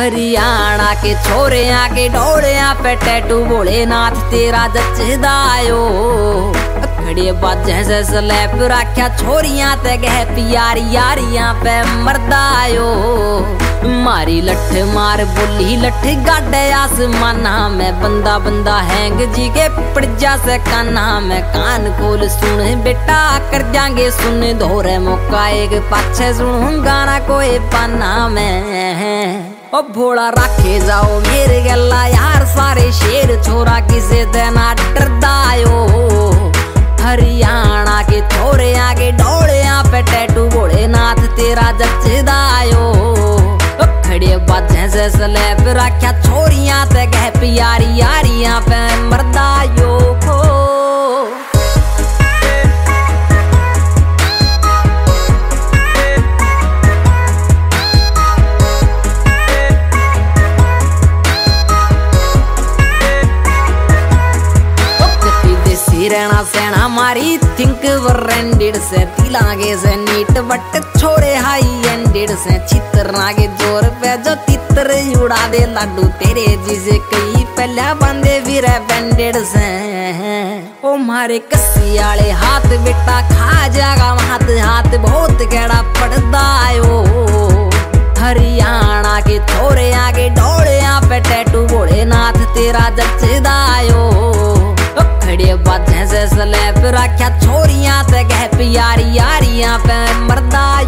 हरियाणा के छोरे आके डोड़े पे टैटू बोले नाथ तेरा जचदायो खड़े बाजे से स्लैप रख्या छोरियाँ ते गह प्यारी यारियाँ पे मरदायो मारी लठ मार बोली, लठ गाडे आसमाना में बंदा बंदा हैंग जी के पड़जा से काना में कान खोल सुन, बेटा कर जाएँगे सुन, धोरे मौका एक पाछे सुन गाना कोई पाना में। ओ भोला रखे जाओ, मेरे गला यार, सारे शेर छोरा किसे देना डरदायो? हरियाणा के छोरे आगे डोले पे टैटू बोले, नाथ तेरा जचदायो। खड़े बाजे से स्लैब रख्या, छोरियाँ ते गह प्यारी यारियाँ पे मरदायो। रहना सेना मारी, थिंक वरेंडेड से तिलागे से नीट बट छोड़े हाई एंडेड से चित्र नागे ज़ोर पे जो तित्र उड़ा दे लाडू तेरे जिसे कई पहले बंदे भी बैंडेड से। ओ मारे कसी आले हाथ बेटा, खा जागा हाथ हाथ बहुत गड़ा पड़दा ओ। हरियाणा के थोड़े आगे डोले पे टैटू बोले नाथ तेरा जचदायो रख्या छोरियाँ से गह प्यारी यारियाँ पे मरदायो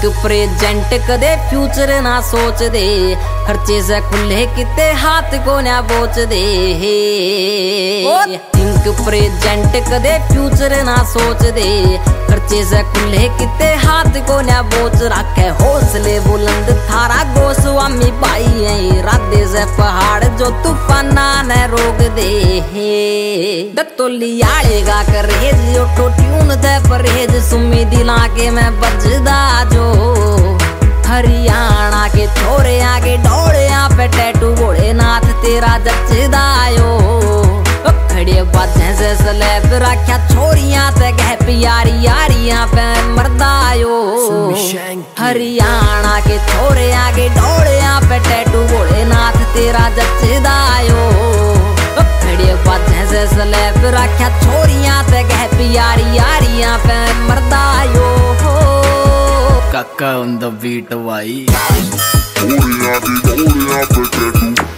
थिंक प्रेजेंट कदे फ्यूचर ना सोच दे। खर्चे से खुले किते हाथ को ना बोच दे। थिंक प्रेजेंट कदे फ्यूचर ना सोच दे। खर्चे से खुले किते हाथ को ना बोच। रखे हौसले बुलंद थारा गोस्वामी भाई है। राधे से पहाड़ जो तूफाना न रोक दे। दत्तोली आड़ेगा करेज ट्यून दे परहेज सुमी दिला के मैं बजदा जो हरियाणा के छोरे आगे डोड़े पे टैटू बोले नाथ तेरा जचदायो खड़े बाजे से स्लैब रख्या छोरियाँ ते गह प्यारी यारियाँ पे मरदायो हरियाणा के छोरे आगे डोड़े पे टैटू बोले नाथ तेरा जचदायो खड़े बाजे से स्लैब गह प्यारी यारियाँ पे beat, why? Ore ade, ore ape tetu. Jidai